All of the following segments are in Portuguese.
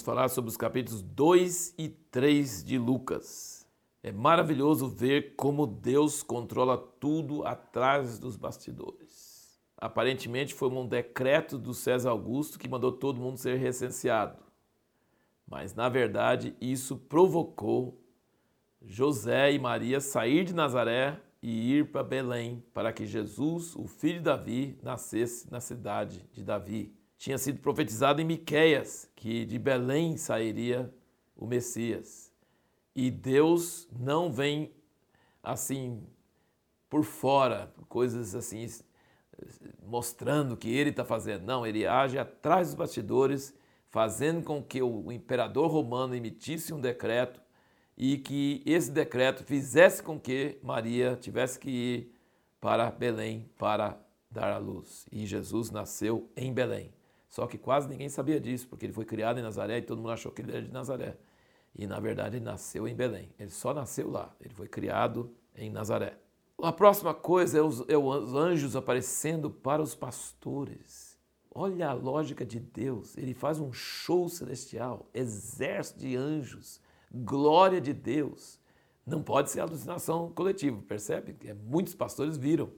vamos falar sobre os capítulos 2 e 3 de Lucas. É maravilhoso ver como Deus controla tudo atrás dos bastidores. Aparentemente foi um decreto do César Augusto que mandou todo mundo ser recenseado. Mas na verdade isso provocou José e Maria sair de Nazaré e ir para Belém, para que Jesus, o filho de Davi, nascesse na cidade de Davi. Tinha sido profetizado em Miqueias que de Belém sairia o Messias. E Deus não vem assim por fora, coisas assim mostrando que ele está fazendo. Não, ele age atrás dos bastidores, fazendo com que o imperador romano emitisse um decreto e que esse decreto fizesse com que Maria tivesse que ir para Belém para dar à luz. E Jesus nasceu em Belém. Só que quase ninguém sabia disso, porque ele foi criado em Nazaré e todo mundo achou que ele era de Nazaré. E na verdade ele nasceu em Belém. Ele só nasceu lá. Ele foi criado em Nazaré. A próxima coisa é os, é os anjos aparecendo para os pastores. Olha a lógica de Deus. Ele faz um show celestial, exército de anjos glória de Deus. Não pode ser alucinação coletiva, percebe? É, muitos pastores viram.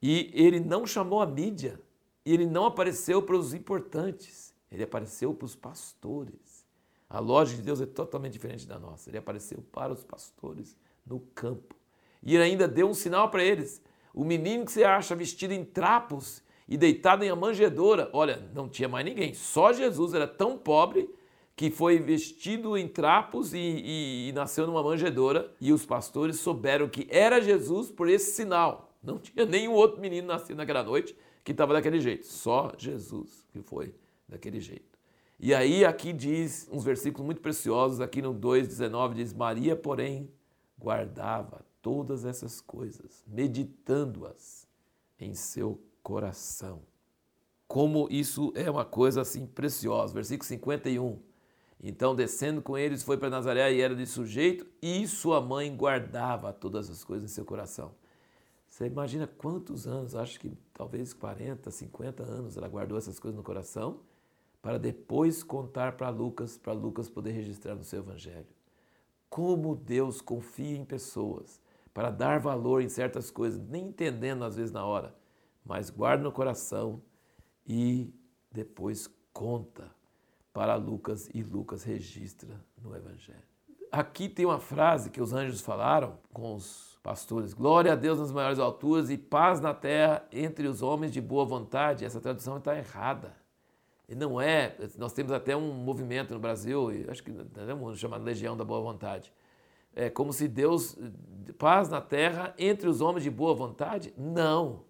E ele não chamou a mídia, ele não apareceu para os importantes, ele apareceu para os pastores. A lógica de Deus é totalmente diferente da nossa. Ele apareceu para os pastores no campo. E ele ainda deu um sinal para eles. O menino que você acha vestido em trapos e deitado em uma manjedoura, olha, não tinha mais ninguém. Só Jesus era tão pobre que foi vestido em trapos e, e, e, nasceu numa manjedoura, e os pastores souberam que era Jesus por esse sinal. Não tinha nenhum outro menino nascido naquela noite que estava daquele jeito, só Jesus que foi daquele jeito. E aí aqui diz uns versículos muito preciosos, aqui no 2,19 diz, Maria, porém, guardava todas essas coisas, meditando-as em seu coração. Como isso é uma coisa assim preciosa. Versículo 51. Então, descendo com eles, foi para Nazaré e era de sujeito, e sua mãe guardava todas as coisas em seu coração. Você imagina quantos anos, acho que talvez 40, 50 anos, ela guardou essas coisas no coração, para depois contar para Lucas, para Lucas poder registrar no seu evangelho. Como Deus confia em pessoas para dar valor em certas coisas, nem entendendo às vezes na hora, mas guarda no coração e depois conta para Lucas e Lucas registra no Evangelho. Aqui tem uma frase que os anjos falaram com os pastores: Glória a Deus nas maiores alturas e paz na terra entre os homens de boa vontade. Essa tradução está errada. E não é. Nós temos até um movimento no Brasil, acho que é um chamado Legião da Boa Vontade. É como se Deus. Paz na terra entre os homens de boa vontade? Não.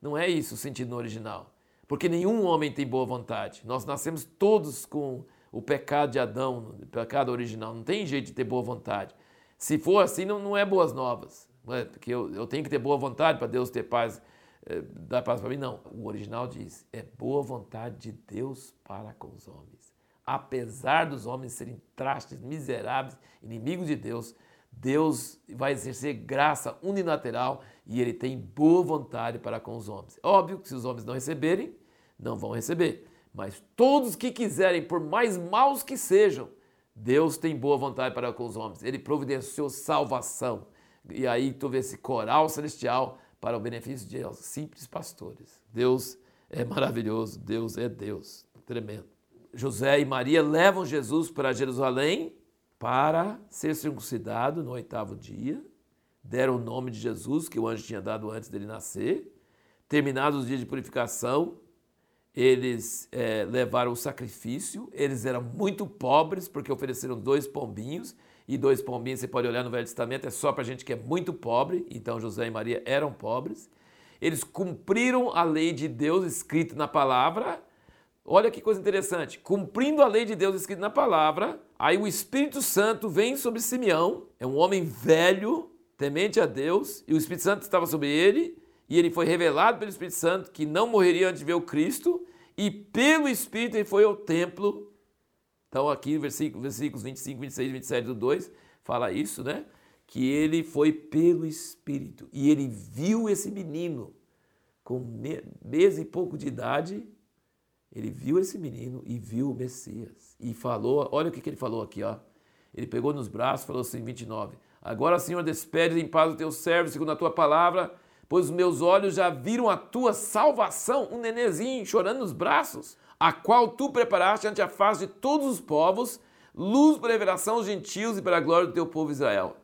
Não é isso o sentido no original. Porque nenhum homem tem boa vontade. Nós nascemos todos com o pecado de Adão, o pecado original. Não tem jeito de ter boa vontade. Se for assim, não, não é boas novas. É? Porque eu, eu tenho que ter boa vontade para Deus ter paz, é, dar paz para mim. Não. O original diz: é boa vontade de Deus para com os homens. Apesar dos homens serem trastes, miseráveis, inimigos de Deus, Deus vai exercer graça unilateral e ele tem boa vontade para com os homens. Óbvio que se os homens não receberem, não vão receber. Mas todos que quiserem, por mais maus que sejam, Deus tem boa vontade para com os homens. Ele providenciou salvação. E aí tu vê esse coral celestial para o benefício de simples pastores. Deus é maravilhoso, Deus é Deus, tremendo. José e Maria levam Jesus para Jerusalém para ser circuncidado no oitavo dia deram o nome de Jesus, que o anjo tinha dado antes dele nascer. Terminados os dias de purificação, eles é, levaram o sacrifício. Eles eram muito pobres, porque ofereceram dois pombinhos. E dois pombinhos, você pode olhar no Velho Testamento, é só para gente que é muito pobre. Então José e Maria eram pobres. Eles cumpriram a lei de Deus escrita na palavra. Olha que coisa interessante. Cumprindo a lei de Deus escrita na palavra, aí o Espírito Santo vem sobre Simeão, é um homem velho, temente a Deus, e o Espírito Santo estava sobre ele, e ele foi revelado pelo Espírito Santo que não morreria antes de ver o Cristo, e pelo Espírito ele foi ao templo. Então, aqui, versículo, versículos 25, 26 e 27 do 2, fala isso, né? Que ele foi pelo Espírito, e ele viu esse menino com mês e pouco de idade, Ele viu esse menino e viu o Messias. E falou, olha o que, que ele falou aqui, ó. Ele pegou nos braços e falou assim, 29. Agora, Senhor, despede em paz o teu servo, segundo a tua palavra, pois os meus olhos já viram a tua salvação. Um nenezinho chorando nos braços, a qual tu preparaste ante a face de todos os povos, luz para a revelação aos gentios e para a glória do teu povo Israel.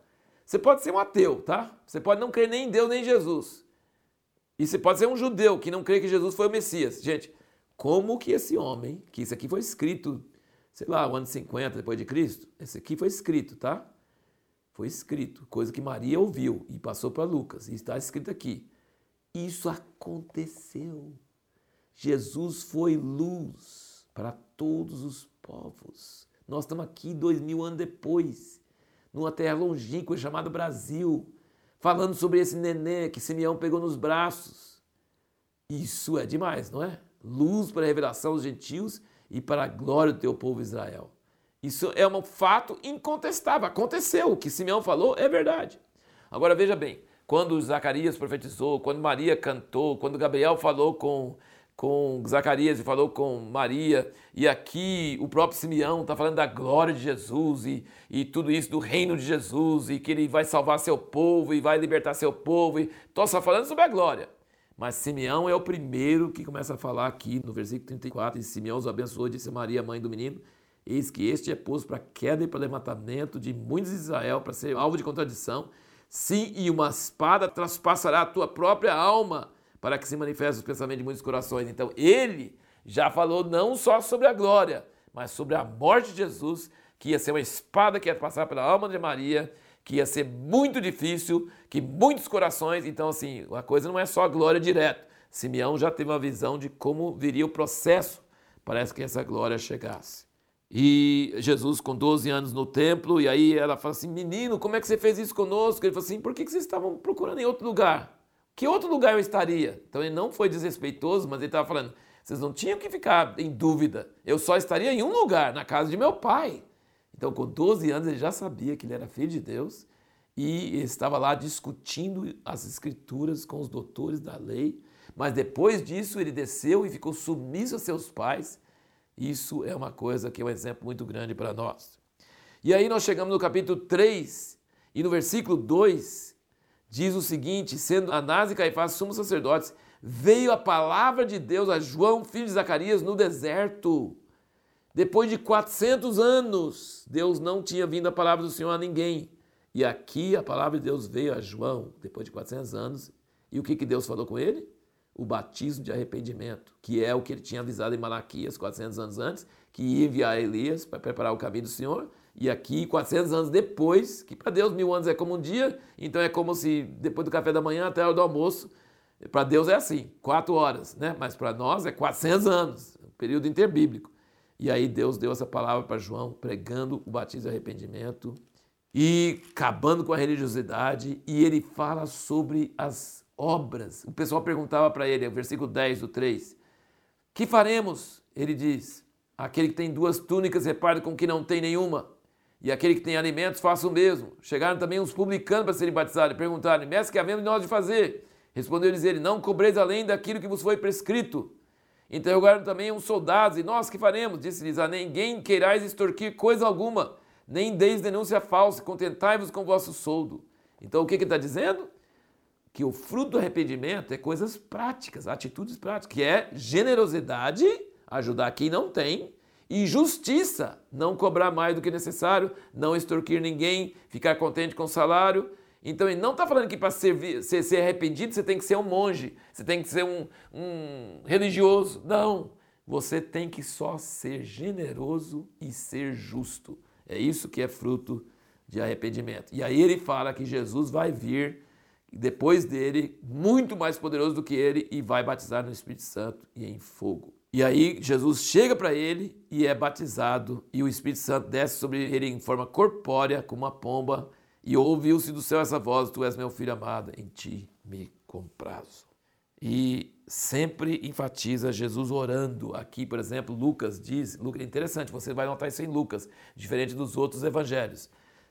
Você pode ser um ateu, tá? Você pode não crer nem em Deus nem em Jesus. E você pode ser um judeu que não crê que Jesus foi o Messias. Gente, como que esse homem, que isso aqui foi escrito, sei lá, o ano 50 depois de Cristo, esse aqui foi escrito, tá? Foi escrito, coisa que Maria ouviu e passou para Lucas, e está escrito aqui. Isso aconteceu. Jesus foi luz para todos os povos. Nós estamos aqui dois mil anos depois, numa terra longínqua chamada Brasil, falando sobre esse neném que Simeão pegou nos braços. Isso é demais, não é? Luz para a revelação dos gentios e para a glória do teu povo Israel. Isso é um fato incontestável. Aconteceu. O que Simeão falou é verdade. Agora veja bem: quando Zacarias profetizou, quando Maria cantou, quando Gabriel falou com, com Zacarias e falou com Maria, e aqui o próprio Simeão está falando da glória de Jesus e, e tudo isso do reino de Jesus, e que ele vai salvar seu povo e vai libertar seu povo. Estou só falando sobre a glória. Mas Simeão é o primeiro que começa a falar aqui no versículo 34. E Simeão os abençoou, disse Maria, mãe do menino Eis que este é posto para queda e para levantamento de muitos de Israel, para ser alvo de contradição. Sim, e uma espada traspassará a tua própria alma, para que se manifeste os pensamentos de muitos corações. Então, ele já falou não só sobre a glória, mas sobre a morte de Jesus, que ia ser uma espada que ia passar pela alma de Maria, que ia ser muito difícil, que muitos corações. Então, assim, a coisa não é só a glória direto. Simeão já teve uma visão de como viria o processo para que essa glória chegasse. E Jesus com 12 anos no templo, e aí ela fala assim: Menino, como é que você fez isso conosco? Ele falou assim: Por que vocês estavam procurando em outro lugar? Que outro lugar eu estaria? Então ele não foi desrespeitoso, mas ele estava falando: Vocês não tinham que ficar em dúvida. Eu só estaria em um lugar, na casa de meu pai. Então, com 12 anos, ele já sabia que ele era filho de Deus e estava lá discutindo as escrituras com os doutores da lei. Mas depois disso, ele desceu e ficou submisso a seus pais isso é uma coisa que é um exemplo muito grande para nós. E aí nós chegamos no capítulo 3 e no versículo 2 diz o seguinte: sendo Anás e Caifás sumos sacerdotes, veio a palavra de Deus a João, filho de Zacarias, no deserto. Depois de 400 anos, Deus não tinha vindo a palavra do Senhor a ninguém. E aqui a palavra de Deus veio a João, depois de 400 anos. E o que, que Deus falou com ele? o batismo de arrependimento, que é o que ele tinha avisado em Malaquias 400 anos antes, que ia enviar Elias para preparar o caminho do Senhor. E aqui, 400 anos depois, que para Deus mil anos é como um dia, então é como se depois do café da manhã até a hora do almoço, para Deus é assim, quatro horas, né? mas para nós é 400 anos, período interbíblico. E aí Deus deu essa palavra para João, pregando o batismo de arrependimento e acabando com a religiosidade, e ele fala sobre as obras. O pessoal perguntava para ele, o versículo 10 do 3, que faremos? Ele diz, aquele que tem duas túnicas reparte com que não tem nenhuma, e aquele que tem alimentos faça o mesmo. Chegaram também uns publicanos para serem batizados e perguntaram, mestre, que havemos nós de fazer? Respondeu-lhes ele, não cobreis além daquilo que vos foi prescrito. Interrogaram também uns soldados, e nós que faremos? Disse-lhes, a ninguém queirais extorquir coisa alguma, nem deis denúncia falsa, contentai-vos com o vosso soldo. Então o que, que ele está dizendo? que o fruto do arrependimento é coisas práticas, atitudes práticas, que é generosidade, ajudar quem não tem, e justiça, não cobrar mais do que necessário, não extorquir ninguém, ficar contente com o salário. Então ele não está falando que para ser, ser, ser, arrependido você tem que ser um monge, você tem que ser um, um religioso. Não, você tem que só ser generoso e ser justo. É isso que é fruto de arrependimento. E aí ele fala que Jesus vai vir depois dele, muito mais poderoso do que ele, e vai batizar no Espírito Santo e em fogo. E aí Jesus chega para ele e é batizado, e o Espírito Santo desce sobre ele em forma corpórea, como uma pomba, e ouviu-se do céu essa voz: Tu és meu filho amado, em ti me comprazo. E sempre enfatiza Jesus orando. Aqui, por exemplo, Lucas diz, Lucas, é interessante, você vai notar isso em Lucas, diferente dos outros evangelhos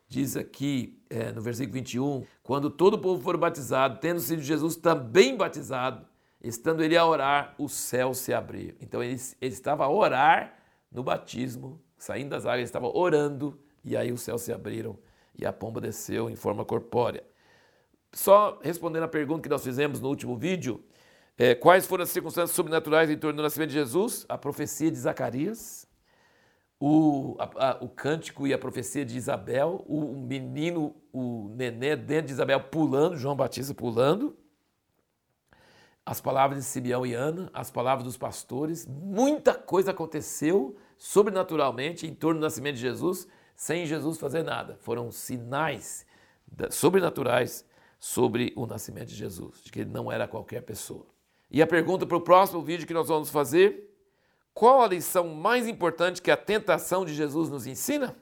diz aqui é, no versículo 21, quando todo o povo for batizado, tendo sido Jesus também batizado, Estando ele a orar, o céu se abriu. Então ele, ele estava a orar no batismo, saindo das águas, ele estava orando, e aí os céus se abriram e a pomba desceu em forma corpórea. Só respondendo a pergunta que nós fizemos no último vídeo, é, quais foram as circunstâncias sobrenaturais em torno do nascimento de Jesus? A profecia de Zacarias, o, a, a, o cântico e a profecia de Isabel, o menino, o nenê dentro de Isabel pulando, João Batista pulando, as palavras de Simeão e Ana, as palavras dos pastores, muita coisa aconteceu sobrenaturalmente em torno do nascimento de Jesus, sem Jesus fazer nada. Foram sinais sobrenaturais sobre o nascimento de Jesus, de que ele não era qualquer pessoa. E a pergunta para o próximo vídeo que nós vamos fazer: qual a lição mais importante que a tentação de Jesus nos ensina?